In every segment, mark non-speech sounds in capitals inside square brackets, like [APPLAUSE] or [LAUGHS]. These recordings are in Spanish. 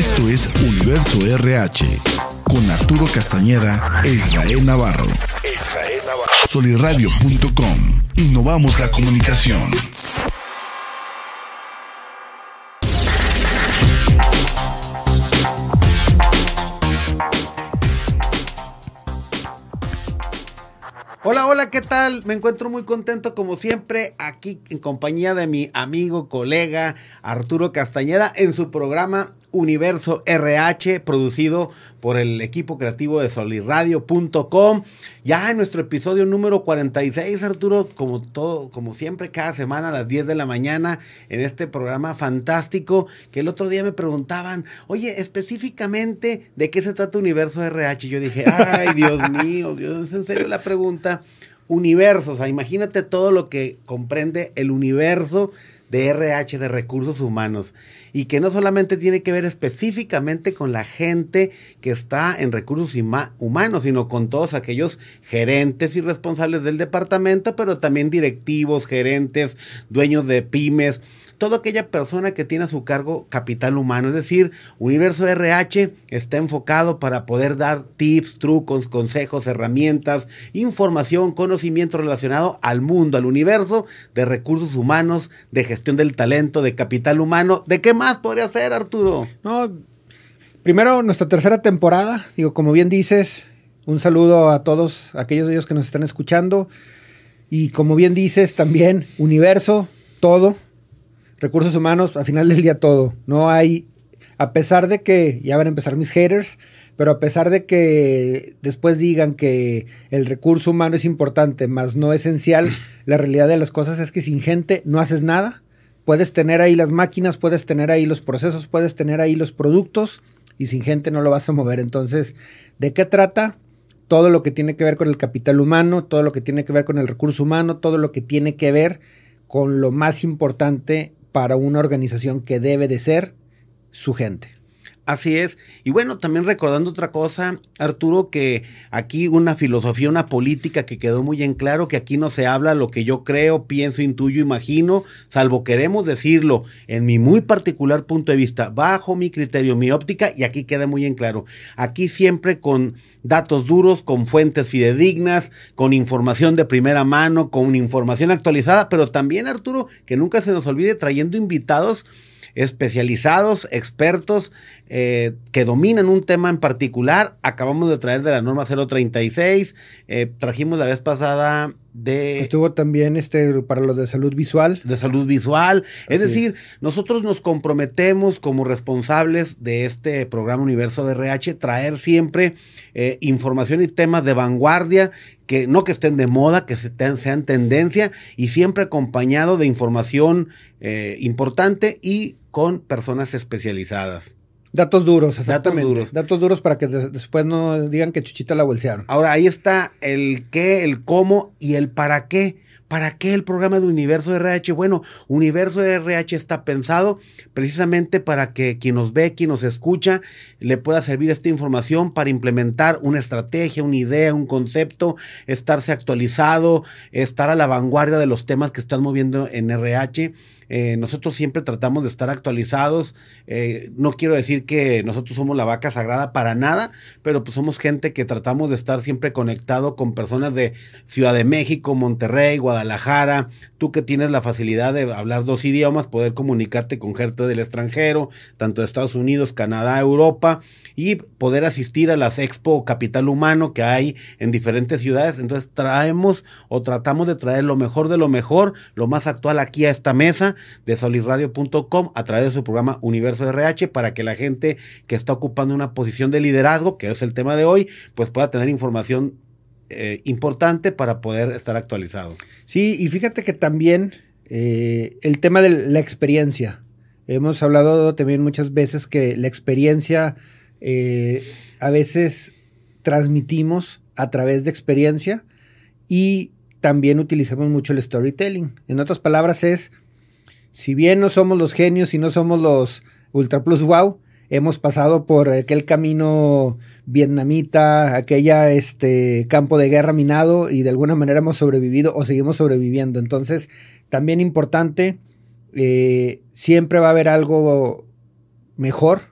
Esto es Universo RH con Arturo Castañeda e Israel Navarro. Solirradio.com. Innovamos la comunicación. Hola, hola, ¿qué tal? Me encuentro muy contento como siempre aquí en compañía de mi amigo, colega Arturo Castañeda en su programa Universo RH, producido por el equipo creativo de solirradio.com. Ya en nuestro episodio número 46, Arturo, como todo, como siempre, cada semana a las 10 de la mañana, en este programa fantástico, que el otro día me preguntaban, oye, específicamente, ¿de qué se trata Universo RH? Y yo dije, ay, [LAUGHS] Dios mío, Dios, en serio la pregunta. Universo, o sea, imagínate todo lo que comprende el universo de RH, de recursos humanos, y que no solamente tiene que ver específicamente con la gente que está en recursos humanos, sino con todos aquellos gerentes y responsables del departamento, pero también directivos, gerentes, dueños de pymes, toda aquella persona que tiene a su cargo capital humano. Es decir, Universo RH está enfocado para poder dar tips, trucos, consejos, herramientas, información, conocimiento relacionado al mundo, al universo de recursos humanos, de gestión del talento, de capital humano. ¿De qué más podría ser, Arturo? No, primero nuestra tercera temporada. Digo, como bien dices, un saludo a todos aquellos de ellos que nos están escuchando. Y como bien dices, también universo, todo, recursos humanos, al final del día todo. No hay, a pesar de que, ya van a empezar mis haters, pero a pesar de que después digan que el recurso humano es importante, más no esencial, la realidad de las cosas es que sin gente no haces nada. Puedes tener ahí las máquinas, puedes tener ahí los procesos, puedes tener ahí los productos y sin gente no lo vas a mover. Entonces, ¿de qué trata? Todo lo que tiene que ver con el capital humano, todo lo que tiene que ver con el recurso humano, todo lo que tiene que ver con lo más importante para una organización que debe de ser su gente. Así es. Y bueno, también recordando otra cosa, Arturo, que aquí una filosofía, una política que quedó muy en claro, que aquí no se habla lo que yo creo, pienso, intuyo, imagino, salvo queremos decirlo en mi muy particular punto de vista, bajo mi criterio, mi óptica, y aquí queda muy en claro. Aquí siempre con datos duros, con fuentes fidedignas, con información de primera mano, con información actualizada, pero también, Arturo, que nunca se nos olvide trayendo invitados especializados, expertos eh, que dominan un tema en particular. Acabamos de traer de la norma 036, eh, trajimos la vez pasada de... Estuvo también este para lo de salud visual. De salud visual. Es decir, nosotros nos comprometemos como responsables de este programa Universo de RH traer siempre eh, información y temas de vanguardia que no que estén de moda, que sean tendencia y siempre acompañado de información importante y con personas especializadas. Datos duros, exactamente. Datos duros. Datos duros para que después no digan que Chuchita la bolsearon. Ahora, ahí está el qué, el cómo y el para qué. ¿Para qué el programa de Universo RH? Bueno, Universo RH está pensado precisamente para que quien nos ve, quien nos escucha, le pueda servir esta información para implementar una estrategia, una idea, un concepto, estarse actualizado, estar a la vanguardia de los temas que están moviendo en RH eh, nosotros siempre tratamos de estar actualizados. Eh, no quiero decir que nosotros somos la vaca sagrada para nada, pero pues somos gente que tratamos de estar siempre conectado con personas de Ciudad de México, Monterrey, Guadalajara. Tú que tienes la facilidad de hablar dos idiomas, poder comunicarte con gente del extranjero, tanto de Estados Unidos, Canadá, Europa, y poder asistir a las Expo Capital Humano que hay en diferentes ciudades. Entonces traemos o tratamos de traer lo mejor de lo mejor, lo más actual aquí a esta mesa de solirradio.com a través de su programa Universo RH para que la gente que está ocupando una posición de liderazgo, que es el tema de hoy, pues pueda tener información eh, importante para poder estar actualizado. Sí, y fíjate que también eh, el tema de la experiencia. Hemos hablado también muchas veces que la experiencia eh, a veces transmitimos a través de experiencia y también utilizamos mucho el storytelling. En otras palabras es si bien no somos los genios y no somos los Ultra Plus Wow, hemos pasado por aquel camino vietnamita, aquella este campo de guerra minado y de alguna manera hemos sobrevivido o seguimos sobreviviendo. Entonces, también importante, eh, siempre va a haber algo mejor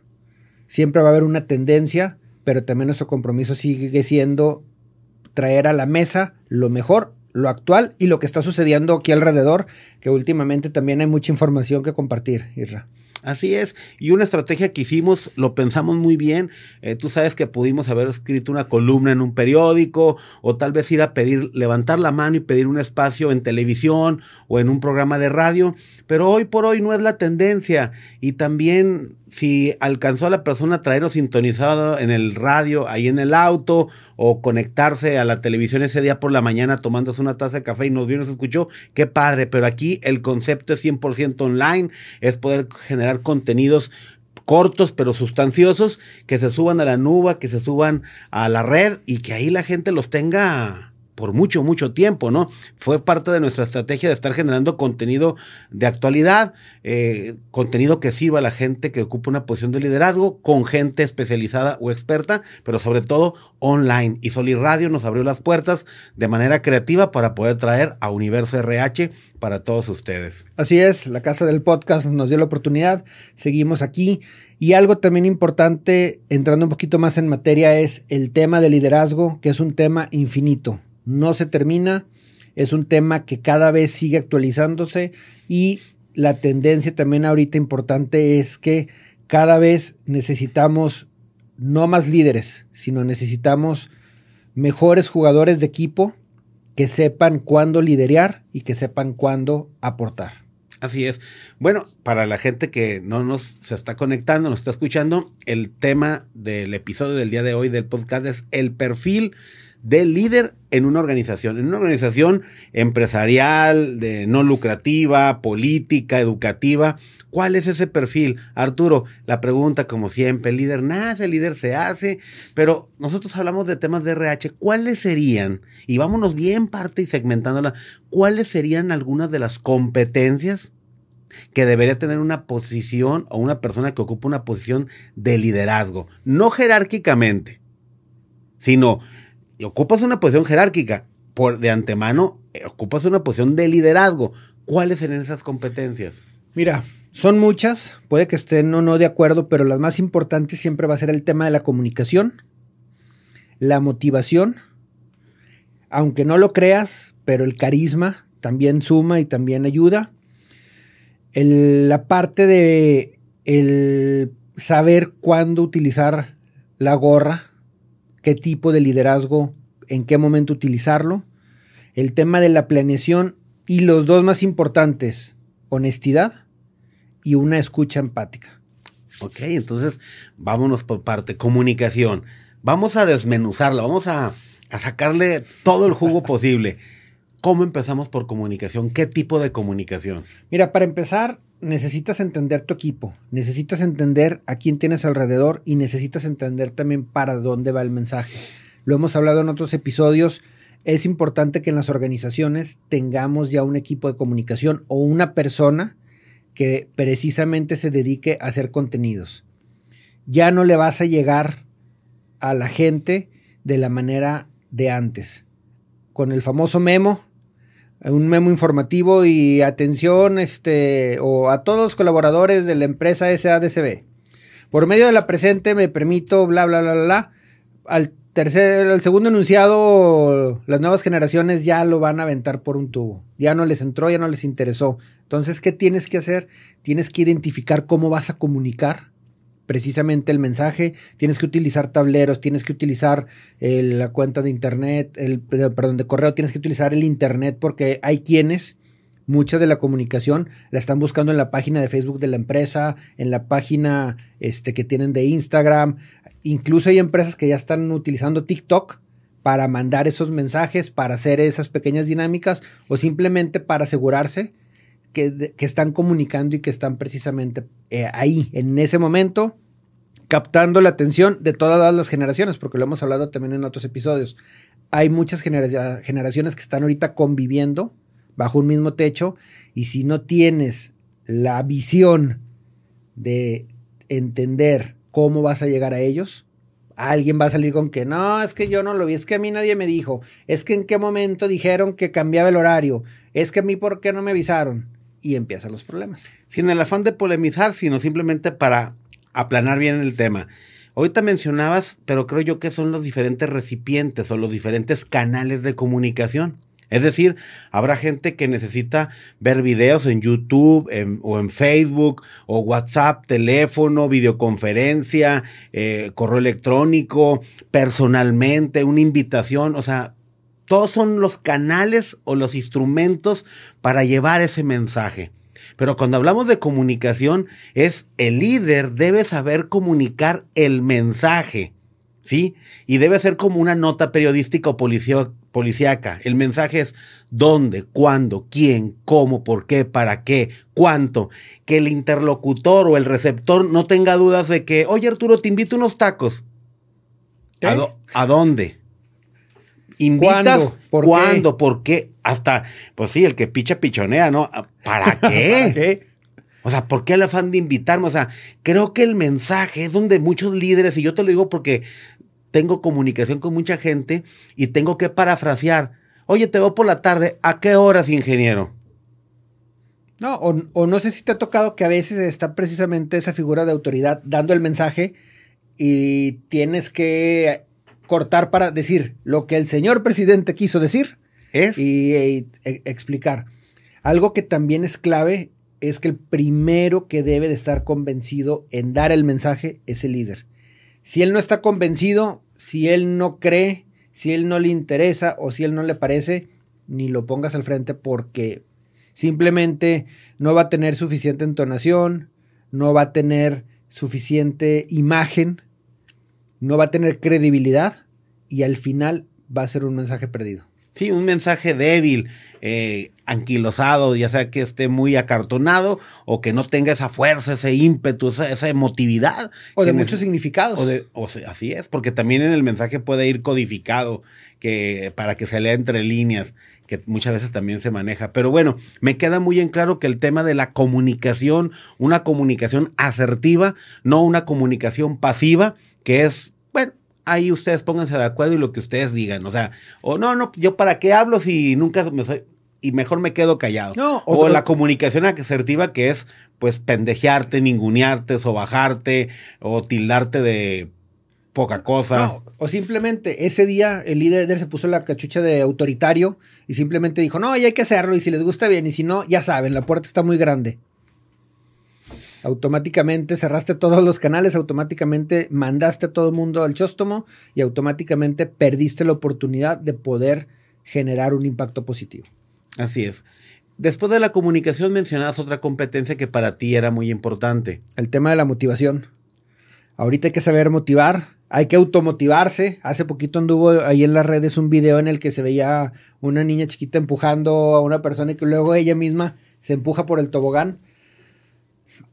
siempre va a haber una tendencia, pero también nuestro compromiso sigue siendo traer a la mesa lo mejor, lo actual y lo que está sucediendo aquí alrededor, que últimamente también hay mucha información que compartir, Isra. Así es, y una estrategia que hicimos, lo pensamos muy bien, eh, tú sabes que pudimos haber escrito una columna en un periódico o tal vez ir a pedir, levantar la mano y pedir un espacio en televisión o en un programa de radio, pero hoy por hoy no es la tendencia y también si alcanzó a la persona a traerlo sintonizado en el radio, ahí en el auto, o conectarse a la televisión ese día por la mañana tomándose una taza de café y nos vio, nos escuchó, qué padre, pero aquí el concepto es 100% online, es poder generar contenidos cortos pero sustanciosos que se suban a la nube, que se suban a la red y que ahí la gente los tenga por mucho, mucho tiempo, ¿no? Fue parte de nuestra estrategia de estar generando contenido de actualidad, eh, contenido que sirva a la gente que ocupa una posición de liderazgo, con gente especializada o experta, pero sobre todo online. Y Soli Radio nos abrió las puertas de manera creativa para poder traer a Universo RH para todos ustedes. Así es, la casa del podcast nos dio la oportunidad, seguimos aquí. Y algo también importante, entrando un poquito más en materia, es el tema de liderazgo, que es un tema infinito no se termina, es un tema que cada vez sigue actualizándose y la tendencia también ahorita importante es que cada vez necesitamos no más líderes, sino necesitamos mejores jugadores de equipo que sepan cuándo liderear y que sepan cuándo aportar. Así es. Bueno, para la gente que no nos se está conectando, nos está escuchando, el tema del episodio del día de hoy del podcast es el perfil del líder en una organización, en una organización empresarial, de no lucrativa, política, educativa. ¿Cuál es ese perfil? Arturo, la pregunta como siempre, el líder nace, el líder se hace, pero nosotros hablamos de temas de RH, ¿cuáles serían? Y vámonos bien parte y segmentándola, ¿cuáles serían algunas de las competencias que debería tener una posición o una persona que ocupa una posición de liderazgo? No jerárquicamente, sino ocupas una posición jerárquica, por de antemano eh, ocupas una posición de liderazgo. ¿Cuáles serían esas competencias? Mira, son muchas, puede que estén o no de acuerdo, pero las más importantes siempre va a ser el tema de la comunicación, la motivación, aunque no lo creas, pero el carisma también suma y también ayuda. la parte de el saber cuándo utilizar la gorra, qué tipo de liderazgo, en qué momento utilizarlo, el tema de la planeación y los dos más importantes, honestidad y una escucha empática. Ok, entonces vámonos por parte, comunicación. Vamos a desmenuzarla, vamos a, a sacarle todo el jugo posible. ¿Cómo empezamos por comunicación? ¿Qué tipo de comunicación? Mira, para empezar, necesitas entender tu equipo, necesitas entender a quién tienes alrededor y necesitas entender también para dónde va el mensaje. Lo hemos hablado en otros episodios. Es importante que en las organizaciones tengamos ya un equipo de comunicación o una persona que precisamente se dedique a hacer contenidos. Ya no le vas a llegar a la gente de la manera de antes. Con el famoso memo, un memo informativo y atención este, o a todos los colaboradores de la empresa SADCB. Por medio de la presente me permito, bla, bla, bla, bla. Al tercer, al segundo enunciado, las nuevas generaciones ya lo van a aventar por un tubo. Ya no les entró, ya no les interesó. Entonces, ¿qué tienes que hacer? Tienes que identificar cómo vas a comunicar precisamente el mensaje, tienes que utilizar tableros, tienes que utilizar eh, la cuenta de internet, el, perdón, de correo, tienes que utilizar el internet porque hay quienes, mucha de la comunicación la están buscando en la página de Facebook de la empresa, en la página este, que tienen de Instagram, incluso hay empresas que ya están utilizando TikTok para mandar esos mensajes, para hacer esas pequeñas dinámicas o simplemente para asegurarse que, están comunicando y que están precisamente eh, ahí, en ese momento, captando la atención de todas las generaciones, porque lo hemos hablado también en otros episodios. Hay muchas generaciones que están ahorita conviviendo bajo un mismo techo y si no tienes la visión de entender cómo vas a llegar a ellos, alguien va a salir con que no, es que yo no lo vi, es que a mí nadie me dijo, es que en qué momento dijeron que cambiaba el horario, es que a mí por qué no me avisaron y empiezan los problemas. Sin el afán de polemizar, sino simplemente para aplanar bien el tema. Ahorita mencionabas, pero creo yo que son los diferentes recipientes o los diferentes canales de comunicación. Es decir, habrá gente que necesita ver videos en YouTube o en Facebook o WhatsApp, teléfono, videoconferencia, eh, correo electrónico, personalmente, una invitación, o sea, todos son los canales o los instrumentos para llevar ese mensaje. Pero cuando hablamos de comunicación, es el líder debe saber comunicar el mensaje, ¿sí? Y debe ser como una nota periodística o policíaca. El mensaje es dónde, cuándo, quién, cómo, por qué, para qué, cuánto. Que el interlocutor o el receptor no tenga dudas de que, oye Arturo, te invito unos tacos. ¿A, dónde? ¿Invitas? ¿Cuándo? ¿Por qué? Hasta, pues sí, el que picha pichonea, ¿no? [LAUGHS] ¿Para qué? O sea, ¿por qué el afán de invitarme? O sea, creo que el mensaje es donde muchos líderes, y yo te lo digo porque tengo comunicación con mucha gente y tengo que parafrasear. Oye, te veo por la tarde, ¿a qué horas, ingeniero? No, o, o, no sé si te ha tocado que a veces está precisamente esa figura de autoridad dando el mensaje y tienes que cortar para decir lo que el señor presidente quiso decir ¿Es? y, e, explicar. Algo que también es clave es que el primero que debe de estar convencido en dar el mensaje es el líder. Si él no está convencido, si él no cree, si él no le interesa o si él no le parece, ni lo pongas al frente porque simplemente no va a tener suficiente entonación, no va a tener suficiente imagen no va a tener credibilidad y al final va a ser un mensaje perdido. Sí, un mensaje débil, eh, anquilosado, ya sea que esté muy acartonado o que no tenga esa fuerza, ese ímpetu, esa, emotividad. O de muchos significados. O así es, porque también en el mensaje puede ir codificado que, para que se lea entre líneas, que muchas veces también se maneja. Pero bueno, me queda muy en claro que el tema de la comunicación, una comunicación asertiva, no una comunicación pasiva, que es, bueno, ahí ustedes pónganse de acuerdo y lo que ustedes digan, o sea, o no, no, yo para qué hablo si nunca me soy y mejor me quedo callado. No, o la comunicación asertiva que es pues pendejearte, ningunearte, sobajarte o tildarte de poca cosa. o simplemente ese día el líder se puso la cachucha de autoritario y simplemente dijo, no, ya hay que hacerlo y si les gusta bien y si no, ya saben, la puerta está muy grande automáticamente cerraste todos los canales, automáticamente mandaste a todo el mundo al chóstomo y automáticamente perdiste la oportunidad de poder generar un impacto positivo. Así es. Después de la comunicación mencionabas otra competencia que para ti era muy importante. El tema de la motivación. Ahorita hay que saber motivar, hay que automotivarse. Hace poquito anduvo ahí en las redes un video en el que se veía una niña chiquita empujando a una persona y que luego ella misma se empuja por el tobogán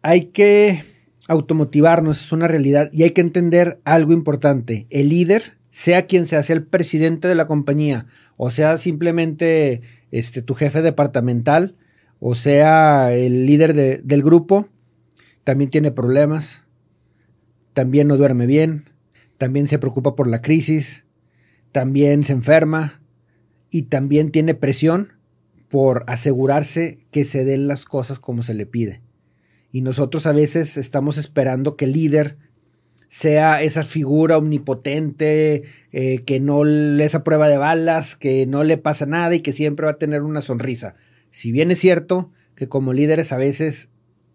hay que automotivarnos, es una realidad, y hay que entender algo importante. El líder, sea quien sea, sea el presidente de la compañía, o sea simplemente este, tu jefe departamental, o sea el líder del grupo, también tiene problemas, también no duerme bien, también se preocupa por la crisis, también se enferma y también tiene presión por asegurarse que se den las cosas como se le pide. Y nosotros a veces estamos esperando que el líder sea esa figura omnipotente, eh, que no le a prueba de balas, que no le pasa nada y que siempre va a tener una sonrisa. Si bien es cierto que como líderes a veces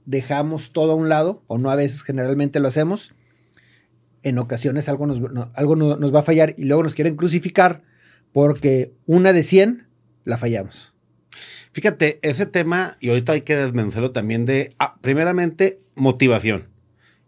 dejamos todo a un lado, o no a veces generalmente lo hacemos, en ocasiones algo nos, algo nos va a fallar y luego nos quieren crucificar porque una de 100 la fallamos. Fíjate, ese tema, y ahorita hay que desmenuzarlo también de, ah, primeramente, motivación.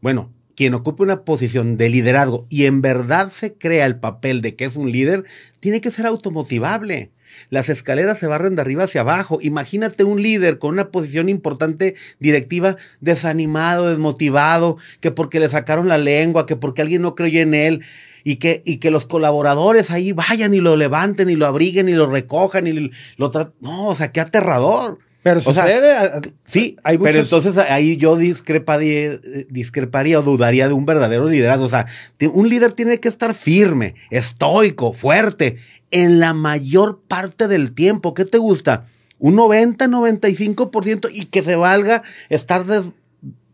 Bueno, quien ocupe una posición de liderazgo y en verdad se crea el papel de que es un líder, tiene que ser automotivable. Las escaleras se barren de arriba hacia abajo. Imagínate un líder con una posición importante directiva desanimado, desmotivado, que porque le sacaron la lengua, que porque alguien no creyó en él y que, y que los colaboradores ahí vayan y lo levanten y lo abriguen y lo recojan y lo traten. No, o sea, qué aterrador. Pero sucede. sí, hay pero entonces ahí yo discreparía, discreparía o dudaría de un verdadero liderazgo. O sea, un líder tiene que estar firme, estoico, fuerte, en la mayor parte del tiempo. ¿Qué te gusta? Un 90, 95% y que se valga estar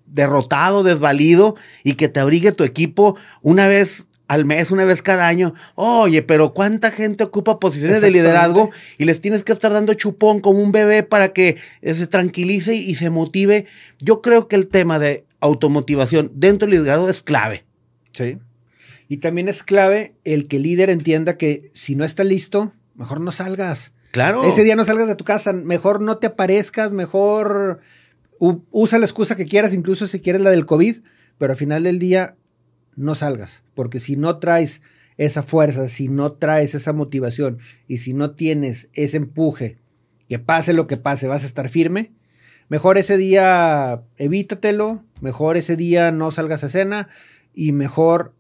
derrotado, desvalido y que te abrigue tu equipo una vez al mes, una vez cada año. Oye, pero ¿cuánta gente ocupa posiciones de liderazgo y les tienes que estar dando chupón como un bebé para que eh, se tranquilice y se motive? Yo creo que el tema de automotivación dentro del liderazgo es clave. Sí. Y también es clave el que el líder entienda que si no está listo, mejor no salgas. Claro. Ese día no salgas de tu casa, mejor no te aparezcas, mejor usa la excusa que quieras, incluso si quieres la del COVID, pero al final del día no salgas, porque si no traes esa fuerza, si no traes esa motivación y si no tienes ese empuje, que pase lo que pase, vas a estar firme, mejor ese día evítatelo, mejor ese día no salgas a cena y mejor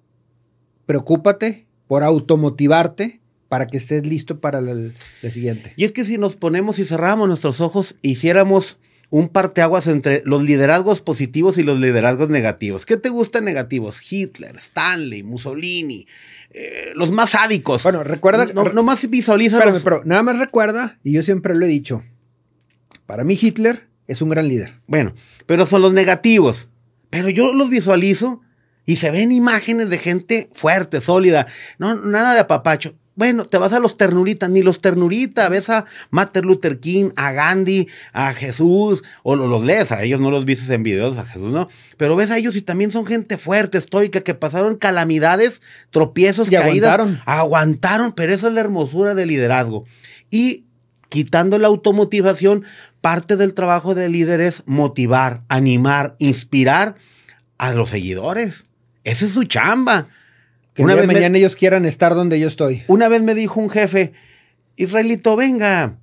preocúpate por automotivarte para que estés listo para el, siguiente. Y es que si nos ponemos y cerramos nuestros ojos, hiciéramos un parteaguas entre los liderazgos positivos y los liderazgos negativos. ¿Qué te gustan negativos? Hitler, Stanley, Mussolini, eh, los más sádicos. Bueno, recuerda. No, no más visualiza. pero nada más recuerda, y yo siempre lo he dicho. Para mí, Hitler es un gran líder. Bueno, pero son los negativos. Pero yo los visualizo y se ven imágenes de gente fuerte, sólida. No, nada de apapacho. Bueno, te vas a los ternuritas, ni los ternuritas, ves a Martin Luther King, a Gandhi, a Jesús, o los, lees, a ellos no los viste en videos, a Jesús, ¿no? Pero ves a ellos y también son gente fuerte, estoica, que pasaron calamidades, tropiezos, y caídas. Aguantaron. Aguantaron, pero eso es la hermosura del liderazgo. Y quitando la automotivación, parte del trabajo del líder es motivar, animar, inspirar a los seguidores. Esa es su chamba. Que una vez mañana ellos quieran estar donde yo estoy. Una vez me dijo un jefe, Israelito, venga,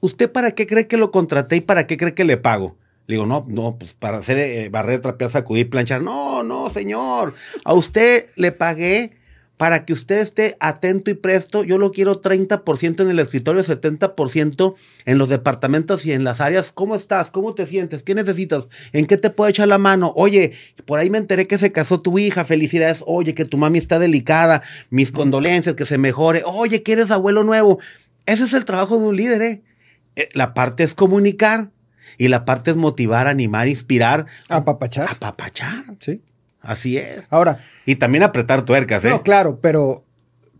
¿usted para qué cree que lo contraté y para qué cree que le pago? Le digo, no, no, pues para hacer eh, barrer, trapear, sacudir, planchar. No, no, señor. A usted le pagué para que usted esté atento y presto. Yo lo quiero 30% en el escritorio, 70% en los departamentos y en las áreas. ¿Cómo estás? ¿Cómo te sientes? ¿Qué necesitas? ¿En qué te puedo echar la mano? Oye, por ahí me enteré que se casó tu hija. Felicidades. Oye, que tu mami está delicada. Mis condolencias, que se mejore. Oye, que eres abuelo nuevo. Ese es el trabajo de un líder, ¿eh? eh la parte es comunicar y la parte es motivar, animar, inspirar. Apapachar. Apapachar. Sí. Así es. Ahora. Y también apretar tuercas, ¿eh? No, claro, pero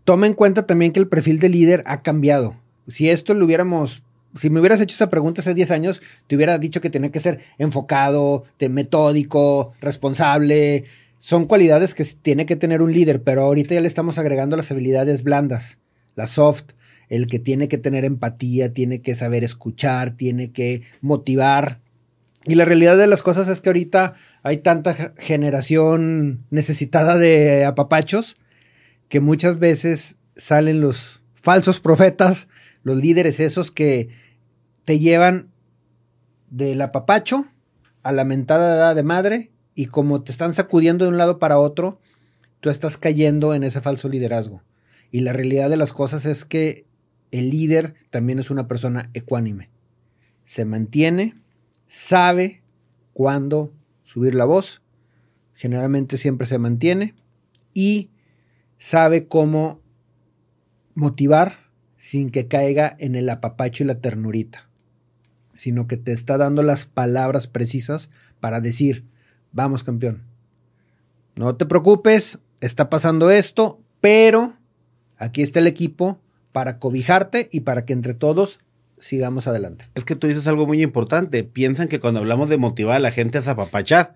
toma en cuenta también que el perfil de líder ha cambiado. Si esto lo hubiéramos. Si me hubieras hecho esa pregunta hace 10 años, te hubiera dicho que tenía que ser enfocado, metódico, responsable. Son cualidades que tiene que tener un líder, pero ahorita ya le estamos agregando las habilidades blandas, la soft, el que tiene que tener empatía, tiene que saber escuchar, tiene que motivar. Y la realidad de las cosas es que ahorita hay tanta generación necesitada de apapachos que muchas veces salen los falsos profetas, los líderes esos que te llevan del apapacho a la mentada de madre y como te están sacudiendo de un lado para otro, tú estás cayendo en ese falso liderazgo. Y la realidad de las cosas es que el líder también es una persona ecuánime. Se mantiene, sabe cuándo subir la voz, generalmente siempre se mantiene y sabe cómo motivar sin que caiga en el apapacho y la ternurita, sino que te está dando las palabras precisas para decir, vamos campeón, no te preocupes, está pasando esto, pero aquí está el equipo para cobijarte y para que entre todos sigamos adelante. Es que tú dices algo muy importante. Piensan que cuando hablamos de motivar a la gente es apapachar.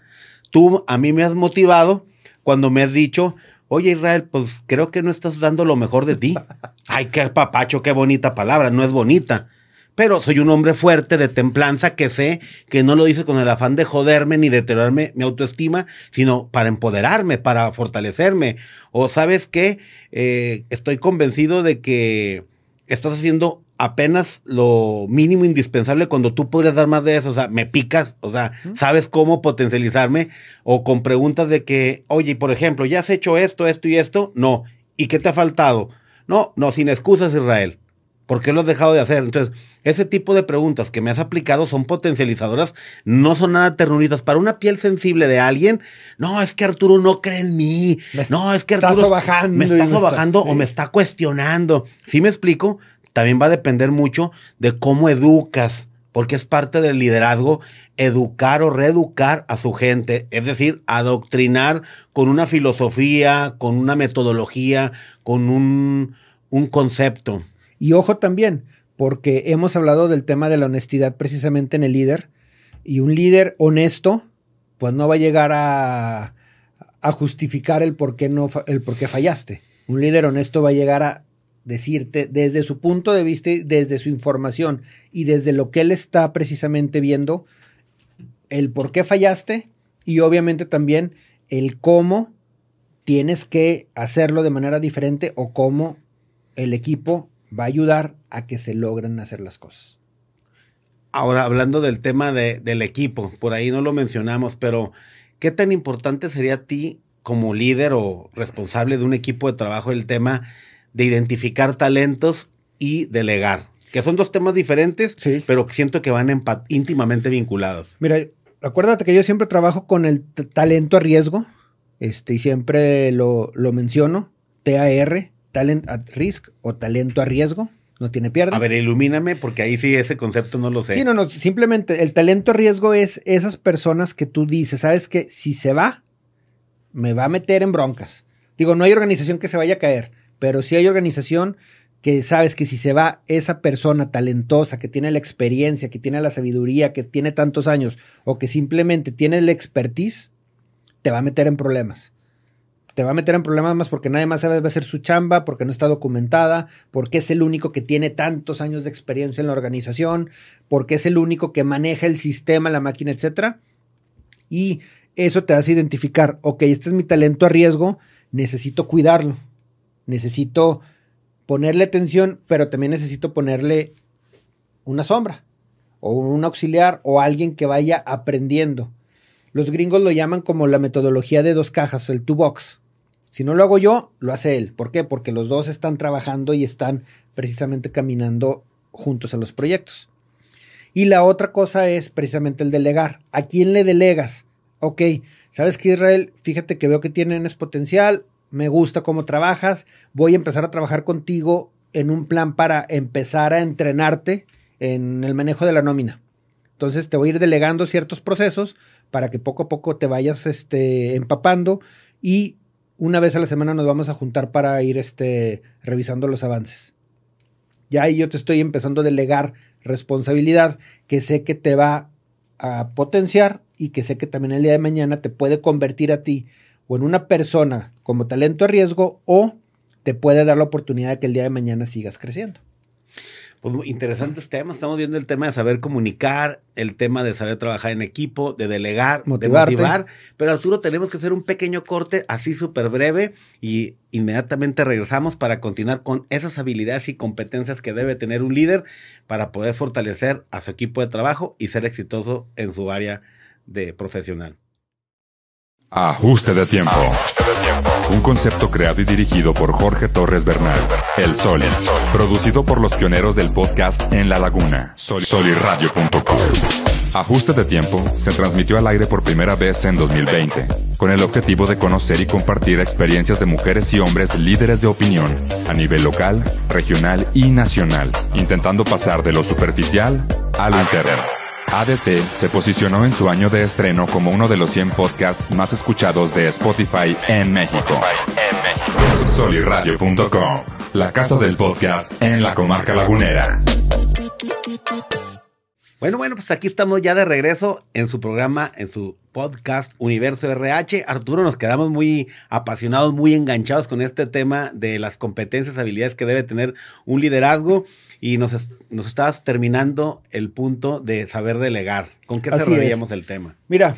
Tú a mí me has motivado cuando me has dicho, oye Israel, pues creo que no estás dando lo mejor de ti. [LAUGHS] Ay, qué apapacho, qué bonita palabra, no es bonita. Pero soy un hombre fuerte, de templanza, que sé que no lo dices con el afán de joderme ni deteriorarme mi autoestima, sino para empoderarme, para fortalecerme. O sabes qué, eh, estoy convencido de que estás haciendo apenas lo mínimo indispensable cuando tú podrías dar más de eso. O sea, me picas, o sea, sabes cómo potencializarme o con preguntas de que, oye, por ejemplo, ¿ya has hecho esto, esto y esto? No. ¿Y qué te ha faltado? No, no, sin excusas, Israel. ¿Por qué lo has dejado de hacer? Entonces, ese tipo de preguntas que me has aplicado son potencializadoras, no son nada ternuritas. Para una piel sensible de alguien, no, es que Arturo no cree en mí. no, es que Arturo me está sobajando o me está cuestionando. ¿Sí me explico? También va a depender mucho de cómo educas porque es parte del liderazgo educar o reeducar a su gente, es decir, adoctrinar con una filosofía, con una metodología, con un, un concepto. Y ojo también, porque hemos hablado del tema de la honestidad precisamente en el líder, y un líder honesto, pues no va a llegar a, a justificar el por, qué no, el por qué fallaste. Un líder honesto va a llegar a decirte desde su punto de vista, desde su información y desde lo que él está precisamente viendo, el por qué fallaste y obviamente también el cómo tienes que hacerlo de manera diferente o cómo el equipo va a ayudar a que se logren hacer las cosas. Ahora, hablando del tema de, del equipo, por ahí no lo mencionamos, pero ¿qué tan importante sería a ti como líder o responsable de un equipo de trabajo el tema de identificar talentos y delegar, que son dos temas diferentes, Sí. pero siento que van íntimamente vinculados. Mira, acuérdate que yo siempre trabajo con el talento a riesgo, este, y siempre lo, lo menciono, TAR, Talent at Risk o talento a riesgo, no tiene pierde. A ver, ilumíname, porque ahí sí ese concepto no lo sé. Sí, no, no, simplemente el talento a riesgo es esas personas que tú dices, sabes que si se va, me va a meter en broncas. Digo, no hay organización que se vaya a caer, pero sí hay organización que sabes que si se va esa persona talentosa, que tiene la experiencia, que tiene la sabiduría, que tiene tantos años, o que simplemente tiene la expertise, te va a meter en problemas. Te va a meter en problemas más porque nadie más sabe va a hacer su chamba, porque no está documentada, porque es el único que tiene tantos años de experiencia en la organización, porque es el único que maneja el sistema, la máquina, etcétera. Y eso te hace identificar, ok, este es mi talento a riesgo, necesito cuidarlo, necesito ponerle atención, pero también necesito ponerle una sombra o un auxiliar o alguien que vaya aprendiendo. Los gringos lo llaman como la metodología de dos cajas, el two box. Si no lo hago yo, lo hace él. ¿Por qué? Porque los dos están trabajando y están precisamente caminando juntos en los proyectos. Y la otra cosa es precisamente el delegar. ¿A quién le delegas? Ok, sabes que Israel, fíjate que veo que tienes potencial, me gusta cómo trabajas, voy a empezar a trabajar contigo en un plan para empezar a entrenarte en el manejo de la nómina. Entonces te voy a ir delegando ciertos procesos para que poco a poco te vayas este, empapando y una vez a la semana nos vamos a juntar para ir este, revisando los avances. Ya ahí yo te estoy empezando a delegar responsabilidad que sé que te va a potenciar y que sé que también el día de mañana te puede convertir a ti o en una persona como talento a riesgo o te puede dar la oportunidad de que el día de mañana sigas creciendo. Pues interesantes temas. Estamos viendo el tema de saber comunicar, el tema de saber trabajar en equipo, de delegar, Motivarte. de motivar. Pero Arturo, tenemos que hacer un pequeño corte así súper breve y inmediatamente regresamos para continuar con esas habilidades y competencias que debe tener un líder para poder fortalecer a su equipo de trabajo y ser exitoso en su área de profesional. Ajuste de tiempo. Un concepto creado y dirigido por Jorge Torres Bernal. El Soli. Producido por los pioneros del podcast En la Laguna. Sol- Soliradio.com. Ajuste de tiempo se transmitió al aire por primera vez en 2020, con el objetivo de conocer y compartir experiencias de mujeres y hombres líderes de opinión a nivel local, regional y nacional, intentando pasar de lo superficial a lo interno. ADT se posicionó en su año de estreno como uno de los 100 podcasts más escuchados de Spotify en México. Soliradio.com, la casa del podcast en la comarca lagunera. Bueno, bueno, pues aquí estamos ya de regreso en su programa, en su podcast Universo RH. Arturo, nos quedamos muy apasionados, muy enganchados con este tema de las competencias, habilidades que debe tener un liderazgo y nos, nos estabas terminando el punto de saber delegar. ¿Con qué Así cerraríamos el tema? Mira,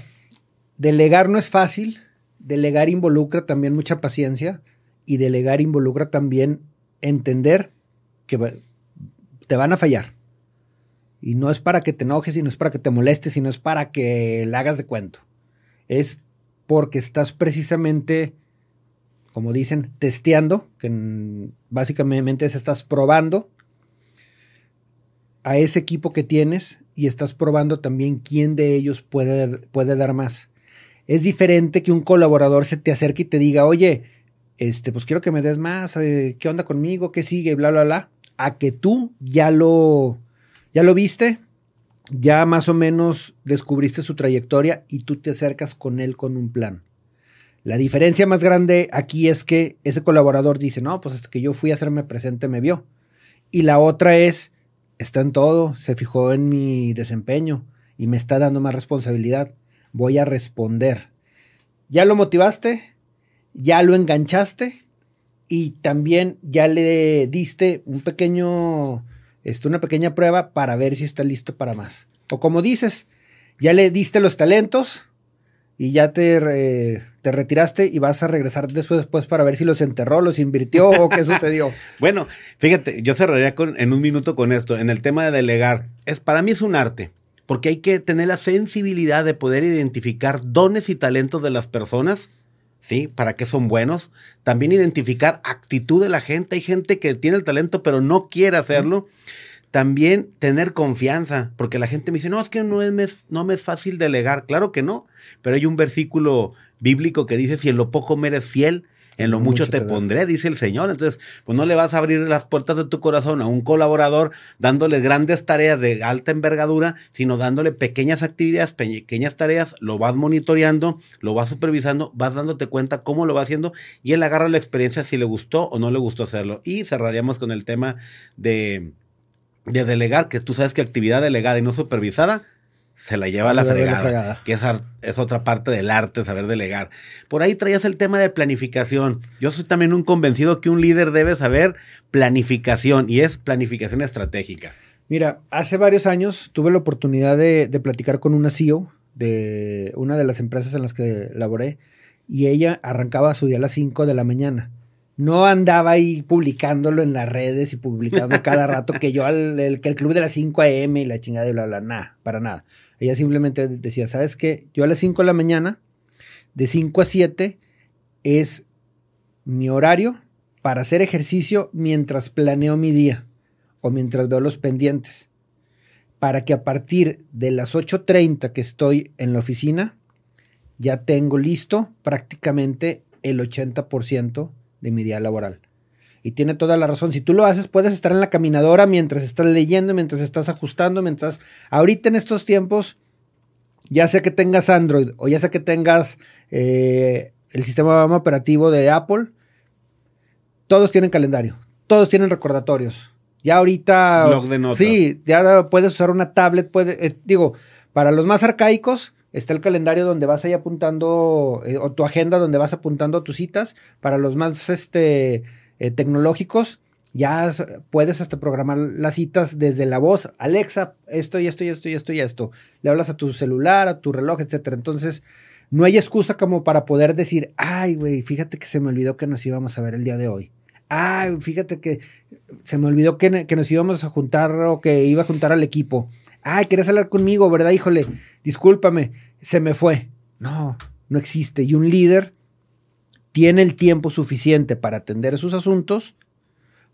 delegar no es fácil, delegar involucra también mucha paciencia y delegar involucra también entender que te van a fallar. Y no es para que te enojes, y no es para que te molestes, y no es para que la hagas de cuento. Es porque estás precisamente, como dicen, testeando, que básicamente es estás probando a ese equipo que tienes y estás probando también quién de ellos puede, puede dar más. Es diferente que un colaborador se te acerque y te diga, oye, este, pues quiero que me des más, eh, ¿qué onda conmigo? ¿Qué sigue? Bla, bla, bla. A que tú ya lo, ya lo viste, ya más o menos descubriste su trayectoria y tú te acercas con él con un plan. La diferencia más grande aquí es que ese colaborador dice, no, pues hasta que yo fui a hacerme presente me vio. Y la otra es, está en todo, se fijó en mi desempeño y me está dando más responsabilidad. Voy a responder. ¿Ya lo motivaste? ¿Ya lo enganchaste? Y también ya le diste un pequeño, este, una pequeña prueba para ver si está listo para más. O como dices, ya le diste los talentos, y ya te, te retiraste y vas a regresar después, después para ver si los enterró, los invirtió o qué [LAUGHS] sucedió. bueno, fíjate, yo cerraría con, en un minuto con esto. En el tema de delegar, es, para mí es un arte, porque hay que tener la sensibilidad de poder identificar dones y talentos de las personas. ¿Sí? ¿Para qué son buenos? También identificar actitud de la gente. Hay gente que tiene el talento pero no quiere hacerlo. También tener confianza, porque la gente me dice, no, es que no, es, no me es fácil delegar. Claro que no, pero hay un versículo bíblico que dice, si en lo poco me eres fiel, en lo mucho, te, pondré, dice el Señor. Entonces, pues no le vas a abrir las puertas de tu corazón a un colaborador dándole grandes tareas de alta envergadura, sino dándole pequeñas actividades, pequeñas tareas, lo vas monitoreando, lo vas supervisando, vas dándote cuenta cómo lo va haciendo y él agarra la experiencia si le gustó o no le gustó hacerlo. Y cerraríamos con el tema de de delegar, que tú sabes que actividad delegada y no supervisada se la lleva a la fregada, que es, es, otra parte del arte, saber delegar. Por ahí traías el tema de planificación. Yo soy también un convencido que un líder debe saber planificación y es planificación estratégica. Mira, hace varios años tuve la oportunidad de, de platicar con una CEO de una de las empresas en las que laboré y ella arrancaba su día a las 5 de la mañana no andaba ahí publicándolo en las redes y publicando cada rato que yo al el, que el club de las 5 a.m. y la chingada y bla, bla, nada, para nada. Ella simplemente decía, ¿sabes qué? Yo a las 5 de la mañana, de 5 a 7, es mi horario para hacer ejercicio mientras planeo mi día o mientras veo los pendientes. Para que a partir de las 8.30 que estoy en la oficina, ya tengo listo prácticamente el 80% de mi día laboral. Y tiene toda la razón. Si tú lo haces, puedes estar en la caminadora mientras estás leyendo, mientras estás ajustando, mientras... Ahorita en estos tiempos, ya sea que tengas Android o ya sea que tengas eh, el sistema operativo de Apple, todos tienen calendario, todos tienen recordatorios. Ya ahorita... Sí, ya puedes usar una tablet, puede, eh, digo, para los más arcaicos, está el calendario donde vas ahí apuntando, eh, o tu agenda donde vas apuntando tus citas. Para los más este, eh, tecnológicos, ya puedes hasta programar las citas desde la voz. Alexa, esto y esto y esto y esto y esto. Le hablas a tu celular, a tu reloj, etcétera. Entonces, no hay excusa como para poder decir, ay, güey, fíjate que se me olvidó que nos íbamos a ver el día de hoy. Ay, fíjate que se me olvidó que, que nos íbamos a juntar o que iba a juntar al equipo ay, querés hablar conmigo, ¿verdad? Híjole, discúlpame, se me fue. No, no existe. Y un líder tiene el tiempo suficiente para atender sus asuntos,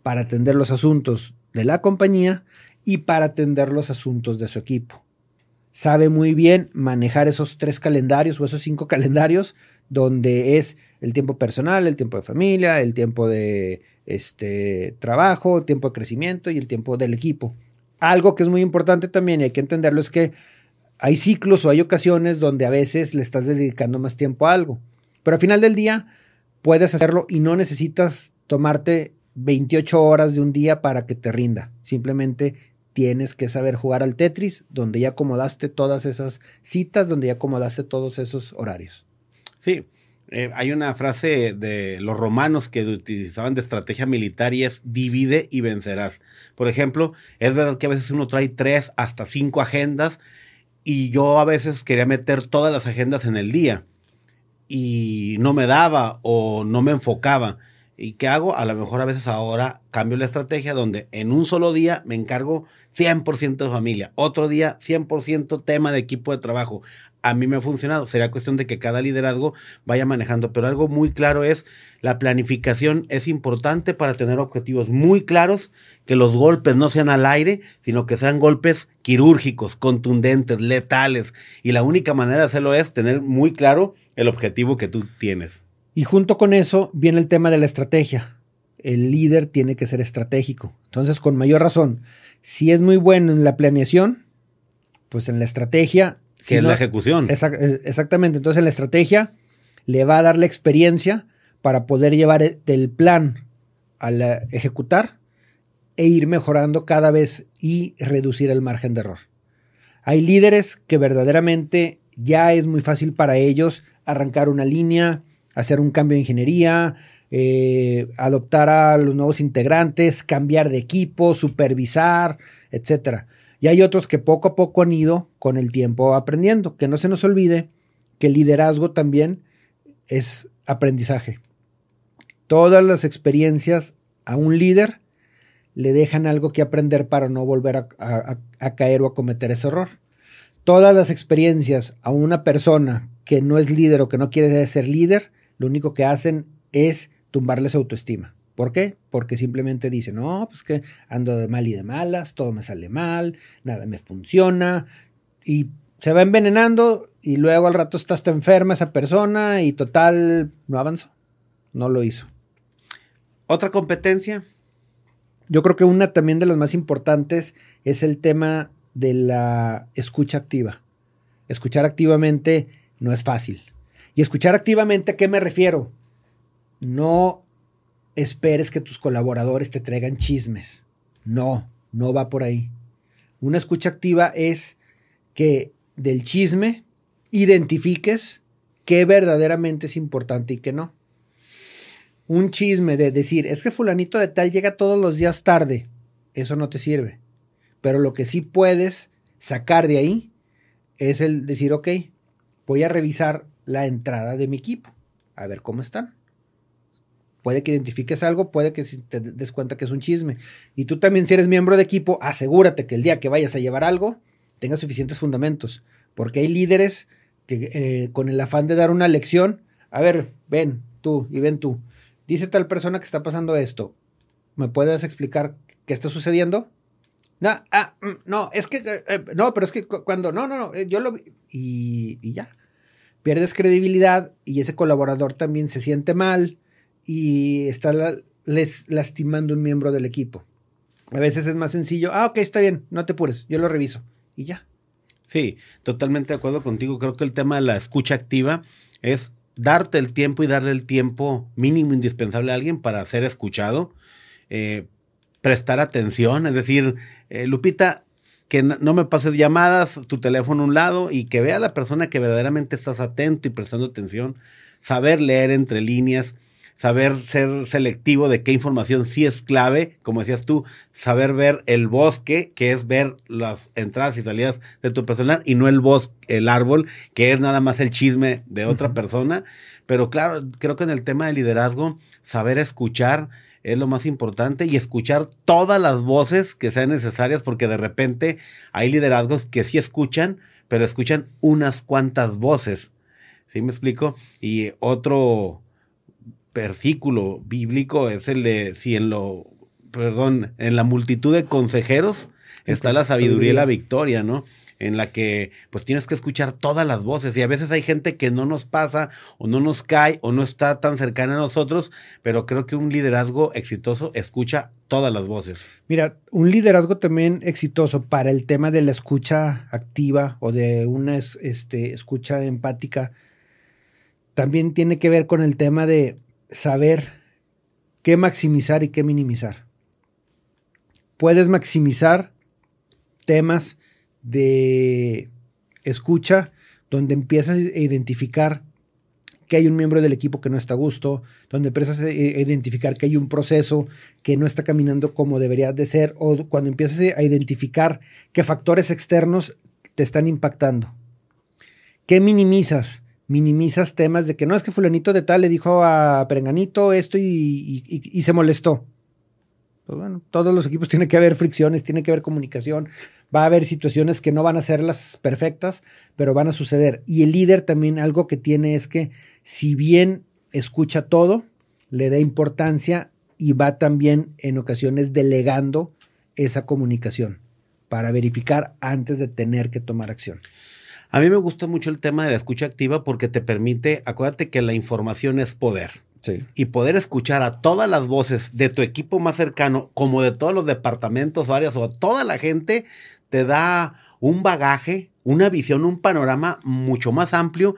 para atender los asuntos de la compañía y para atender los asuntos de su equipo. Sabe muy bien manejar esos tres calendarios o esos cinco [LAUGHS] calendarios donde es el tiempo personal, el tiempo de familia, el tiempo de este, trabajo, el tiempo de crecimiento y el tiempo del equipo. Algo que es muy importante también y hay que entenderlo es que hay ciclos o hay ocasiones donde a veces le estás dedicando más tiempo a algo. Pero al final del día puedes hacerlo y no necesitas tomarte 28 horas de un día para que te rinda. Simplemente tienes que saber jugar al Tetris, donde ya acomodaste todas esas citas, donde ya acomodaste todos esos horarios. Sí, eh, hay una frase de los romanos que utilizaban de estrategia militar y es divide y vencerás. Por ejemplo, es verdad que a veces uno trae tres hasta cinco agendas y yo a veces quería meter todas las agendas en el día y no me daba o no me enfocaba. ¿Y qué hago? A lo mejor a veces ahora cambio la estrategia donde en un solo día me encargo 100% de familia, otro día 100% tema de equipo de trabajo a mí me ha funcionado. Sería cuestión de que cada liderazgo vaya manejando. Pero algo muy claro es, la planificación es importante para tener objetivos muy claros, que los golpes no sean al aire, sino que sean golpes quirúrgicos, contundentes, letales. Y la única manera de hacerlo es tener muy claro el objetivo que tú tienes. Y junto con eso viene el tema de la estrategia. El líder tiene que ser estratégico. Entonces, con mayor razón, si es muy bueno en la planeación, Pues en la estrategia. Que es la ejecución. exactamente. Entonces en la estrategia le va a dar la experiencia para poder llevar e, del plan a ejecutar e ir mejorando cada vez y reducir el margen de error. Hay líderes que verdaderamente ya es muy fácil para ellos arrancar una línea, hacer un cambio de ingeniería, eh, adoptar a los nuevos integrantes, cambiar de equipo, supervisar, etc. Y hay otros que poco a poco han ido con el tiempo aprendiendo. Que no se nos olvide que el liderazgo también es aprendizaje. Todas las experiencias a un líder le dejan algo que aprender para no volver a, caer o a cometer ese error. Todas las experiencias a una persona que no es líder o que no quiere ser líder, lo único que hacen es tumbarle su autoestima. ¿Por qué? Porque simplemente dice, no, pues que ando de mal y de malas, todo me sale mal, nada me funciona, y se va envenenando y luego al rato está hasta enferma esa persona y total, no avanzó, no lo hizo. ¿Otra competencia? Yo creo que una también de las más importantes es el tema de la escucha activa. Escuchar activamente no es fácil. Y escuchar activamente, ¿a qué me refiero? No esperes que tus colaboradores te traigan chismes. No, no va por ahí. Una escucha activa es que del chisme identifiques qué verdaderamente es importante y qué no un chisme de decir, es que fulanito de tal llega todos los días tarde, eso no te sirve. Pero lo que sí puedes sacar de ahí es el decir, ok, voy a revisar la entrada de mi equipo, a ver cómo están. Puede que identifiques algo, puede que te des cuenta que es un chisme. Y tú también, si eres miembro de equipo, asegúrate que el día que vayas a llevar algo, tengas suficientes fundamentos. Porque hay líderes que eh, con el afán de dar una lección, a ver, ven tú y ven tú dice tal persona que está pasando esto. ¿Me puedes explicar qué está sucediendo? No, ah, mm, no, es que, eh, eh, no, pero es que cuando, no, no, no, yo lo vi y, y, ya. Pierdes credibilidad y ese colaborador también se siente mal y está les lastimando un miembro del equipo. A veces es más sencillo, ah, ok, está bien, no te apures, yo lo reviso y ya. Sí, totalmente de acuerdo contigo. Creo que el tema de la escucha activa es darte el tiempo y darle el tiempo mínimo indispensable a alguien para ser escuchado, eh, prestar atención, es decir, eh, Lupita, que no me pases llamadas, tu teléfono a un lado y que vea a la persona que verdaderamente estás atento y prestando atención, saber leer entre líneas, saber ser selectivo de qué información sí es clave, como decías tú, saber ver el bosque, que es ver las entradas y salidas de tu personal y no el bosque, el árbol, que es nada más el chisme de otra persona. Pero claro, creo que en el tema de liderazgo, saber escuchar es lo más importante y escuchar todas las voces que sean necesarias porque de repente hay liderazgos que sí escuchan, pero escuchan unas cuantas voces. ¿Sí me explico? Y otro versículo bíblico es el de si en lo, perdón, en la multitud de consejeros está la sabiduría y la victoria, ¿no? En la que pues tienes que escuchar todas las voces y a veces hay gente que no nos pasa o no nos cae o no está tan cercana a nosotros, pero creo que un liderazgo exitoso escucha todas las voces. Mira, un liderazgo también exitoso para el tema de la escucha activa o de una este, escucha empática también tiene que ver con el tema de saber qué maximizar y qué minimizar. Puedes maximizar temas de escucha donde empiezas a identificar que hay un miembro del equipo que no está a gusto, donde empiezas a identificar que hay un proceso que no está caminando como debería de ser, o cuando empiezas a identificar qué factores externos te están impactando. ¿Qué minimizas? minimizas temas de que no es que fulanito de tal le dijo a Perenganito esto y, se molestó. Pues bueno, todos los equipos [LAUGHS] tienen que haber fricciones, tiene que haber comunicación, va a haber situaciones que no van a ser las perfectas, pero van a suceder. Y el líder también algo que tiene es que si bien escucha todo, le da importancia y va también en ocasiones delegando esa comunicación para verificar antes de tener que tomar acción. A mí me gusta mucho el tema de la escucha activa porque te permite, acuérdate que la información es poder. Y poder escuchar a todas las voces de tu equipo más cercano, como de todos los departamentos, áreas o toda la gente, te da un bagaje, una visión, un panorama mucho más amplio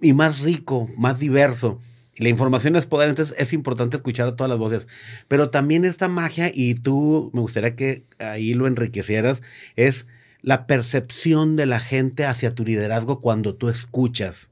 y más rico, más diverso. La información es poder, entonces es importante escuchar a todas las voces. Pero también esta magia, y tú me gustaría que ahí lo enriquecieras, es la percepción de la gente hacia tu liderazgo cuando tú escuchas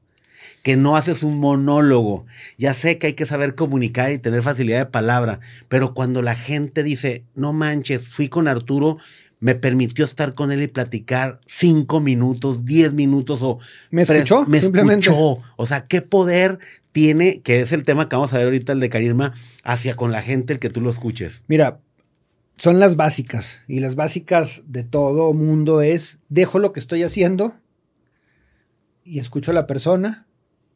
que no haces un monólogo. Ya sé que hay que saber comunicar y tener facilidad de palabra, pero cuando la gente dice, no manches, fui con Arturo, me permitió estar con él y platicar cinco minutos, diez minutos o... Me escuchó, me simplemente. escuchó. O sea, qué poder tiene, que es el tema que vamos a ver ahorita, el de carisma, hacia con la gente, el que tú lo escuches. Mira, son las básicas. Y las básicas de todo mundo es, dejo lo que estoy haciendo y escucho a la persona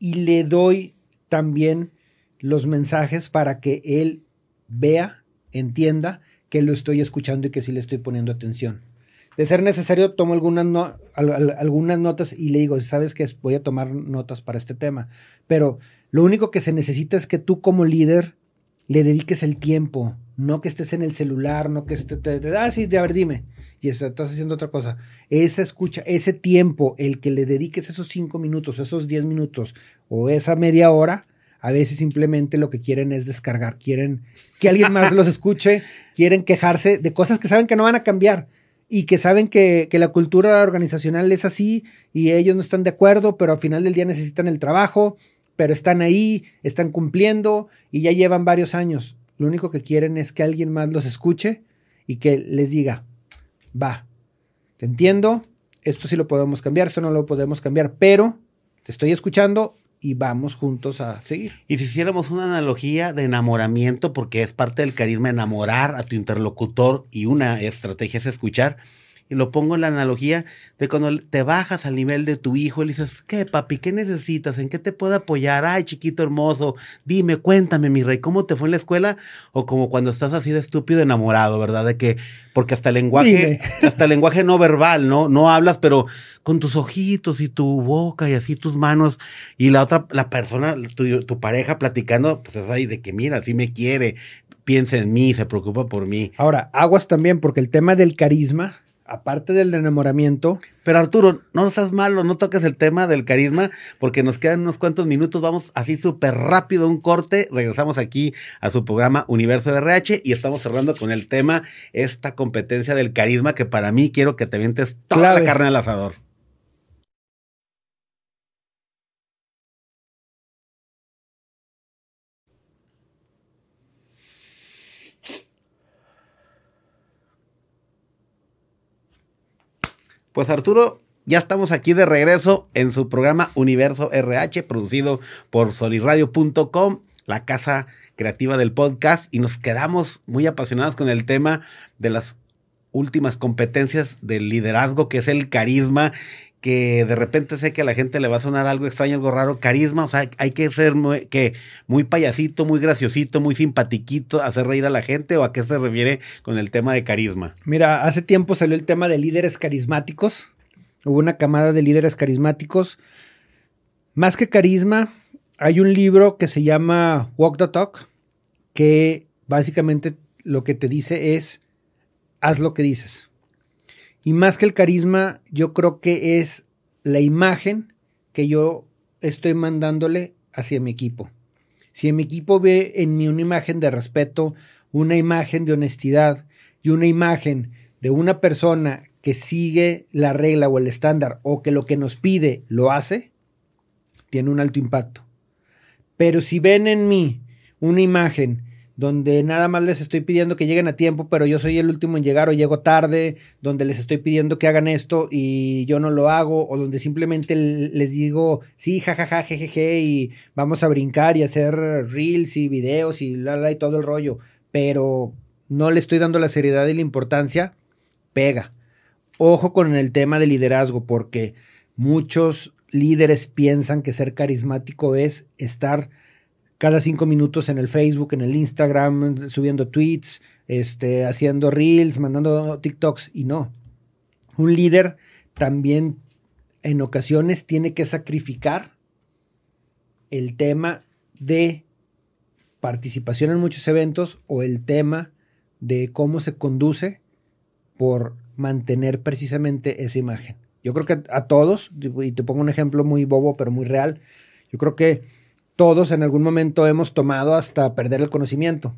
y le doy también los mensajes para que él vea, entienda que lo estoy escuchando y que sí le estoy poniendo atención. De ser necesario, tomo algunas, no, al, al, algunas notas y le digo, sabes que voy a tomar notas para este tema. Pero lo único que se necesita es que tú como líder le dediques el tiempo, no que estés en el celular, no que estés, ah, sí, a ver, dime, y estás haciendo otra cosa. Esa escucha, ese tiempo, el que le dediques esos cinco minutos, esos diez minutos o esa media hora, a veces simplemente lo que quieren es descargar, quieren que alguien más los [LAUGHS] escuche, quieren quejarse de cosas que saben que no van a cambiar y que saben que, que, la cultura organizacional es así y ellos no están de acuerdo, pero al final del día necesitan el trabajo, pero están ahí, están cumpliendo y ya llevan varios años. Lo único que quieren es que alguien más los escuche y que les diga, va, te entiendo, esto sí lo podemos cambiar, esto no lo podemos cambiar, pero te estoy escuchando y vamos juntos a seguir. Y si hiciéramos una analogía de enamoramiento, porque es parte del carisma enamorar a tu interlocutor y una estrategia es escuchar, y lo pongo en la analogía de cuando te bajas al nivel de tu hijo y le dices, ¿qué papi? ¿Qué necesitas? ¿En qué te puedo apoyar? Ay, chiquito hermoso, dime, cuéntame, mi rey, ¿cómo te fue en la escuela? O como cuando estás así de estúpido enamorado, ¿verdad? De que, porque hasta el lenguaje, dime. [LAUGHS] hasta el lenguaje no verbal, ¿no? No hablas, pero con tus ojitos y tu boca y así tus manos y la otra, la persona, tu, tu pareja platicando, pues es ahí de que mira, sí me quiere, piensa en mí, se preocupa por mí. Ahora, aguas también, porque el tema del carisma aparte del enamoramiento. Pero Arturo, no seas malo, no toques el tema del carisma, porque nos quedan unos cuantos minutos, vamos así súper rápido, un corte, regresamos aquí a su programa Universo de RH y estamos cerrando con el tema, esta competencia del carisma, que para mí quiero que te vientes toda Clave. la carne al asador. Pues Arturo, ya estamos aquí de regreso en su programa Universo RH, producido por soliradio.com, la casa creativa del podcast, y nos quedamos muy apasionados con el tema de las últimas competencias del liderazgo, que es el carisma, que de repente sé que a la gente le va a sonar algo extraño, algo raro, carisma, o sea, hay que ser muy, que muy payasito, muy graciosito, muy simpatiquito, hacer reír a la gente, o a qué se refiere con el tema de carisma. Mira, hace tiempo salió el tema de líderes carismáticos, hubo una camada de líderes carismáticos. Más que carisma, hay un libro que se llama Walk the Talk, que básicamente lo que te dice es, haz lo que dices. Y más que el carisma, yo creo que es la imagen que yo estoy mandándole hacia mi equipo. Si mi equipo ve en mí una imagen de respeto, una imagen de honestidad y una imagen de una persona que sigue la regla o el estándar o que lo que nos pide lo hace, tiene un alto impacto. Pero si ven en mí una imagen donde nada más les estoy pidiendo que lleguen a tiempo, pero yo soy el último en llegar o llego tarde, donde les estoy pidiendo que hagan esto y yo no lo hago, o donde simplemente les digo, sí, jajaja, jejeje, y vamos a brincar y hacer reels y videos y la, la, y todo el rollo, pero no le estoy dando la seriedad y la importancia, pega. Ojo con el tema de liderazgo, porque muchos líderes piensan que ser carismático es estar cada cinco minutos en el Facebook, en el Instagram, subiendo tweets, este, haciendo reels, mandando TikToks y no. Un líder también en ocasiones tiene que sacrificar el tema de participación en muchos eventos o el tema de cómo se conduce por mantener precisamente esa imagen. Yo creo que a todos, y te pongo un ejemplo muy bobo, pero muy real, yo creo que todos en algún momento hemos tomado hasta perder el conocimiento.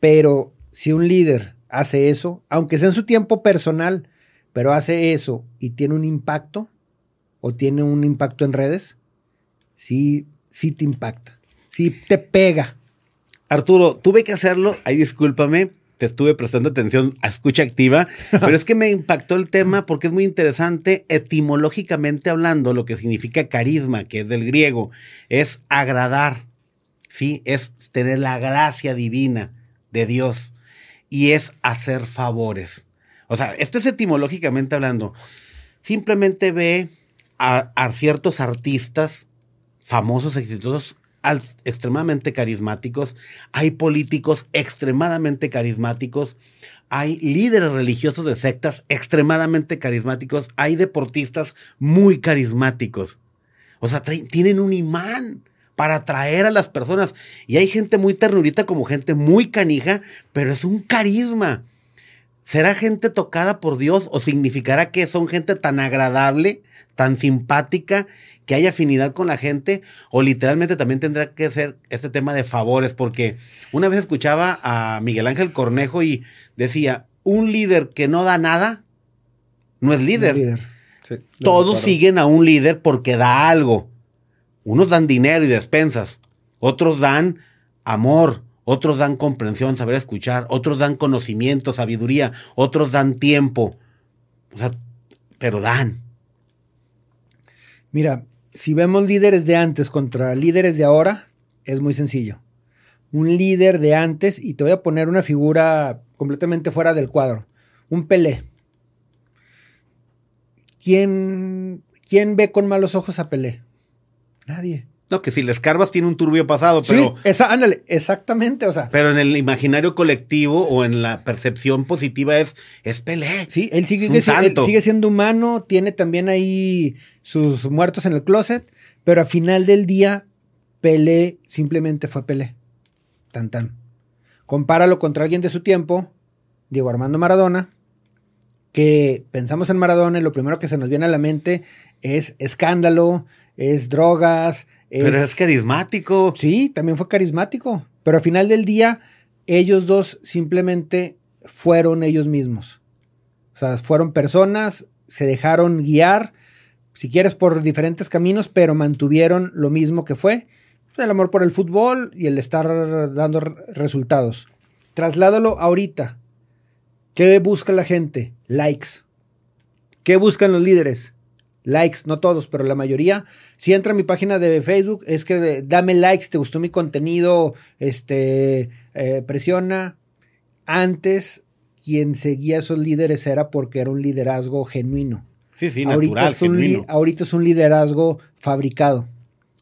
Pero si un líder hace eso, aunque sea en su tiempo personal, pero hace eso y tiene un impacto o tiene un impacto en redes, sí, sí te impacta, sí te pega. Arturo, tuve que hacerlo, ahí discúlpame, te estuve prestando atención a escucha activa, [LAUGHS] pero es que me impactó el tema porque es muy interesante etimológicamente hablando lo que significa carisma, que es del griego, es agradar, ¿sí? Es tener la gracia divina de Dios y es hacer favores. O sea, esto es etimológicamente hablando. Simplemente ve a, a ciertos artistas famosos, exitosos, extremadamente carismáticos, hay políticos extremadamente carismáticos, hay líderes religiosos de sectas extremadamente carismáticos, hay deportistas muy carismáticos. O sea, tienen un imán para atraer a las personas. Y hay gente muy ternurita como gente muy canija, pero es un carisma. ¿Será gente tocada por Dios o significará que son gente tan agradable, tan simpática, que hay afinidad con la gente? O literalmente también tendrá que ser este tema de favores, porque una vez escuchaba a Miguel Ángel Cornejo y decía, un líder que no da nada, no es líder. Todos siguen a un líder porque da algo. Unos dan dinero y despensas, otros dan amor, otros dan comprensión, saber escuchar, otros dan conocimiento, sabiduría, otros dan tiempo. O sea, pero dan. Mira, si vemos líderes de antes contra líderes de ahora, es muy sencillo. Un líder de antes, y te voy a poner una figura completamente fuera del cuadro, un Pelé. ¿Quién, quién ve con malos ojos a Pelé? Nadie. No, que si le escarbas tiene un turbio pasado, pero. Sí, esa, ándale, exactamente, o sea. Pero en el imaginario colectivo o en la percepción positiva es, es Pelé. Sí, él sigue, sigue siendo humano, tiene también ahí sus muertos en el closet, pero al final del día, Pelé simplemente fue Pelé. Tan tan. Compáralo contra alguien de su tiempo, Diego Armando Maradona, que pensamos en Maradona y lo primero que se nos viene a la mente es escándalo, es drogas, pero es carismático. Sí, también fue carismático. Pero al final del día, ellos dos simplemente fueron ellos mismos. O sea, fueron personas, se dejaron guiar, si quieres, por diferentes caminos, pero mantuvieron lo mismo que fue el amor por el fútbol y el estar dando resultados. Trasládalo ahorita. ¿Qué busca la gente? Likes. ¿Qué buscan los líderes? Likes, no todos, pero la mayoría. Si entra a mi página de Facebook, es que dame likes, te gustó mi contenido, este, eh, presiona. Antes, quien seguía a esos líderes era porque era un liderazgo genuino. Sí, sí, ahorita es un Ahorita es un liderazgo fabricado.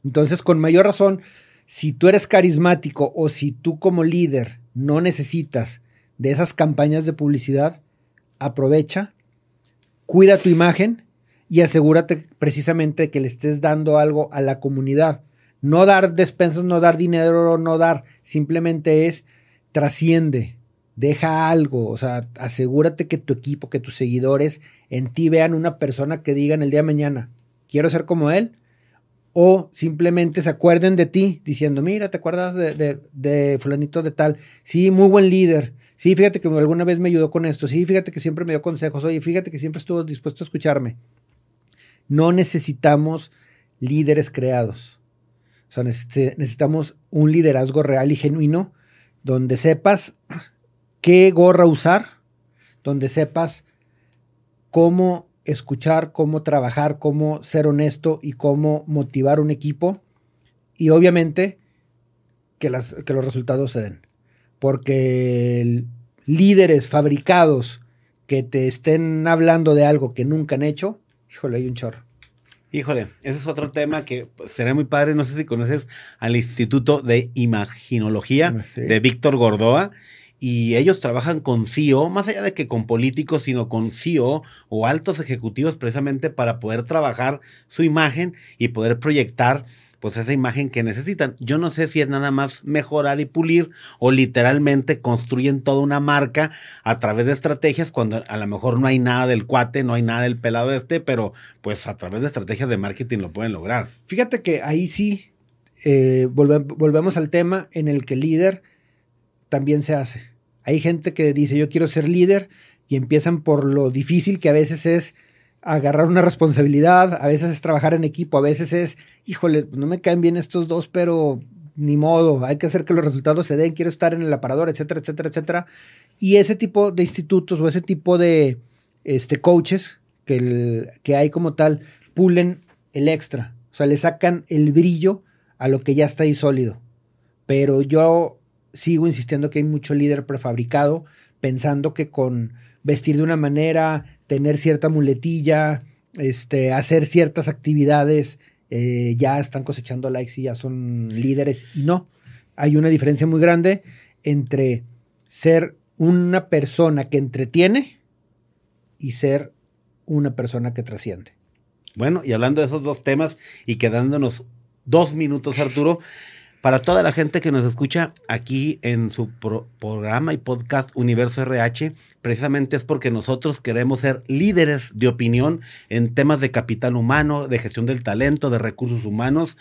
Entonces, con mayor razón, si tú eres carismático o si tú como líder no necesitas de esas campañas de publicidad, aprovecha, cuida tu imagen y asegúrate precisamente que le estés dando algo a la comunidad. No dar despensas, no dar dinero, no dar, simplemente es trasciende, deja algo, o sea, asegúrate que tu equipo, que tus seguidores en ti vean una persona que digan el día de mañana, quiero ser como él, o simplemente se acuerden de ti diciendo, mira, ¿te acuerdas de, de, de fulanito de tal? Sí, muy buen líder. Sí, fíjate que alguna vez me ayudó con esto. Sí, fíjate que siempre me dio consejos. Oye, fíjate que siempre estuvo dispuesto a escucharme. No necesitamos líderes creados. O sea, necesitamos un liderazgo real y genuino donde sepas [CLEARS THROAT] qué gorra usar, donde sepas cómo escuchar, cómo trabajar, cómo ser honesto y cómo motivar un equipo. Y obviamente que, las, que los resultados se den. Porque líderes fabricados que te estén hablando de algo que nunca han hecho, Híjole, hay un chorro. Híjole, ese es otro tema que sería muy padre. No sé si conoces al Instituto de Imaginología de Víctor Gordoa. Y ellos trabajan con CEO, más allá de que con políticos, sino con CEO o altos ejecutivos precisamente para poder trabajar su imagen y poder proyectar pues esa imagen que necesitan. Yo no sé si es nada más mejorar y pulir o literalmente construyen toda una marca a través de estrategias cuando a lo mejor no hay nada del cuate, no hay nada del pelado este, pero pues a través de estrategias de marketing lo pueden lograr. Fíjate que ahí sí eh, volvemos al tema en el que líder también se hace. Hay gente que dice yo quiero ser líder y empiezan por lo difícil que a veces es agarrar una responsabilidad, a veces es trabajar en equipo, a veces es, híjole, no me caen bien estos dos, pero ni modo, hay que hacer que los resultados se den, quiero estar en el aparador, etcétera, etcétera, etcétera. Y ese tipo de institutos o ese tipo de este, coaches que, que hay como tal, pulen el extra, o sea, le sacan el brillo a lo que ya está ahí sólido. Pero yo sigo insistiendo que hay mucho líder prefabricado, pensando que con vestir de una manera, tener cierta muletilla, este, hacer ciertas actividades, eh, ya están cosechando likes y ya son líderes. Y no, hay una diferencia muy grande entre ser una persona que entretiene y ser una persona que trasciende. Bueno, y hablando de esos dos temas y quedándonos dos minutos, Arturo, para toda la gente que nos escucha aquí en su programa y podcast Universo RH, precisamente es porque nosotros queremos ser líderes de opinión en temas de capital humano, de gestión del talento, de recursos humanos.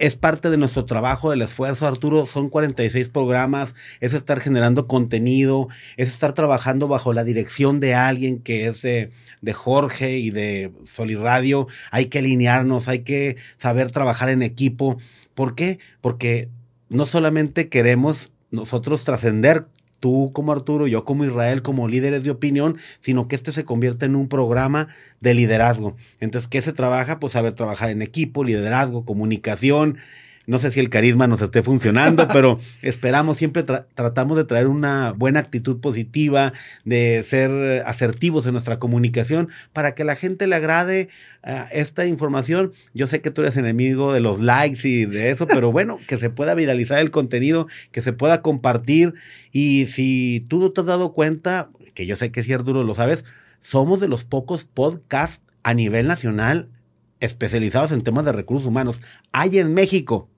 Es parte de nuestro trabajo, del esfuerzo, Arturo. Son 46 programas, es estar generando contenido, es estar trabajando bajo la dirección de alguien que es de, de Jorge y de Soliradio. Hay que alinearnos, hay que saber trabajar en equipo. ¿Por qué? Porque no solamente queremos nosotros trascender tú como Arturo, yo como Israel, como líderes de opinión, sino que este se convierte en un programa de liderazgo. Entonces, ¿qué se trabaja? Pues saber trabajar en equipo, liderazgo, comunicación, no sé si el carisma nos esté funcionando, [LAUGHS] pero esperamos, siempre tratamos de traer una buena actitud positiva, de ser asertivos en nuestra comunicación para que la gente le agrade uh, esta información. Yo sé que tú eres enemigo de los likes y de eso, pero [LAUGHS] bueno, que se pueda viralizar el contenido, que se pueda compartir. Y si tú no te has dado cuenta, que yo sé que es cierto, lo sabes, somos de los pocos podcasts a nivel nacional especializados en temas de recursos humanos. Hay en México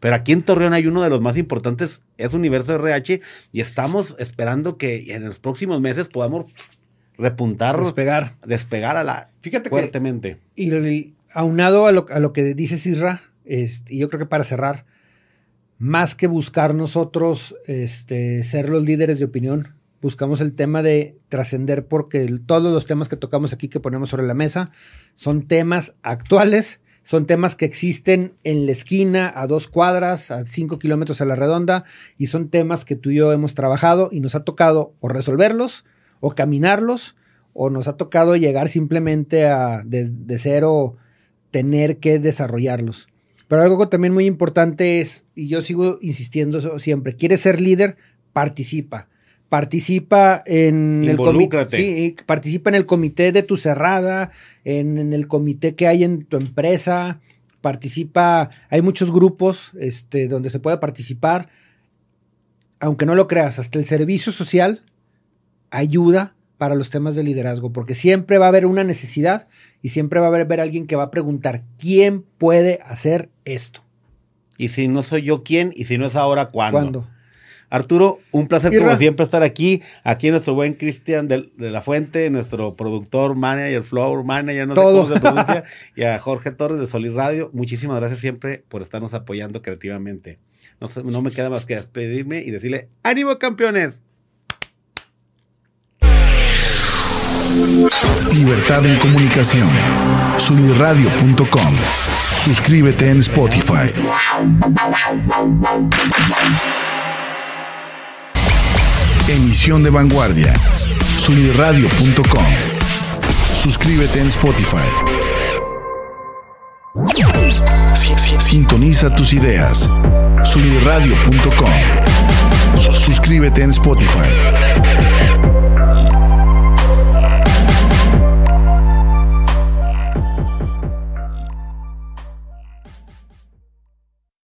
pero aquí en Torreón hay uno de los más importantes, es Universo RH, y estamos esperando que en los próximos meses podamos repuntar, despegar, despegar a la Fíjate fuertemente. y, aunado a lo, a lo que dice Isra, este, y yo creo que para cerrar, más que buscar nosotros este, ser los líderes de opinión, buscamos el tema de trascender porque todos los temas que tocamos aquí que ponemos sobre la mesa son temas actuales son temas que existen en la esquina, a dos cuadras, a cinco kilómetros a la redonda, y son temas que tú y yo hemos trabajado y nos ha tocado o resolverlos, o caminarlos, o nos ha tocado llegar simplemente a de, cero tener que desarrollarlos. Pero algo también muy importante es, y yo sigo insistiendo siempre, quieres ser líder, participa participa en el comité. Sí, participa en el comité de tu cerrada, en, el comité que hay en tu empresa, participa, hay muchos grupos este, donde se puede participar, aunque no lo creas, hasta el servicio social ayuda para los temas de liderazgo, porque siempre va a haber una necesidad y siempre va a haber, alguien que va a preguntar, ¿quién puede hacer esto? Y si no soy yo, ¿quién? Y si no es ahora, ¿cuándo? ¿Cuándo? Arturo, un placer como siempre estar aquí. Aquí nuestro buen Cristian de, la Fuente, nuestro productor, manager, floor manager, no sé cómo se pronuncia, [LAUGHS] y a Jorge Torres de Solid Radio. Muchísimas gracias siempre por estarnos apoyando creativamente. No, no me queda más que despedirme y decirle, ¡ánimo campeones! Libertad en comunicación. Solidradio.com. Suscríbete en Spotify. Emisión de vanguardia. Suniradio.com. Suscríbete en Spotify. Sintoniza tus ideas. Suniradio.com. Suscríbete en Spotify.